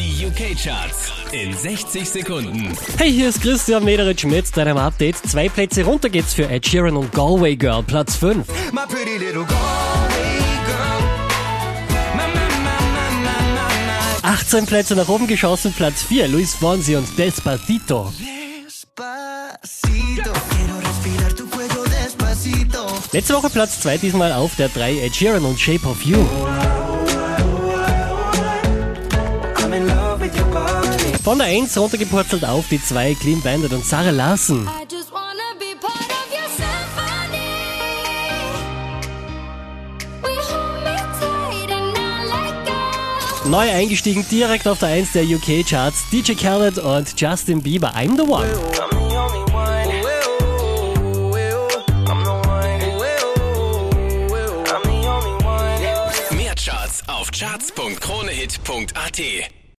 Die UK-Charts in 60 Sekunden. Hey, hier ist Christian Mederitsch mit deinem Update. Zwei Plätze runter geht's für Ed Sheeran und Galway Girl, Platz 5. My pretty little Galway girl. My, my, my, my, my, my, 18 Plätze nach oben geschossen, Platz 4, Luis Fonsi und Despacito. Despacito, quiero respirar tu cuello despacito. Letzte Woche Platz 2, diesmal auf der 3, Ed Sheeran und Shape of You. Von der 1 runtergepurzelt auf die 2, Clean Bandit und Sarah Larsen. Neu eingestiegen direkt auf der 1 der UK-Charts, DJ Khaled und Justin Bieber, I'm the one. Mehr Charts auf charts.kronehit.at.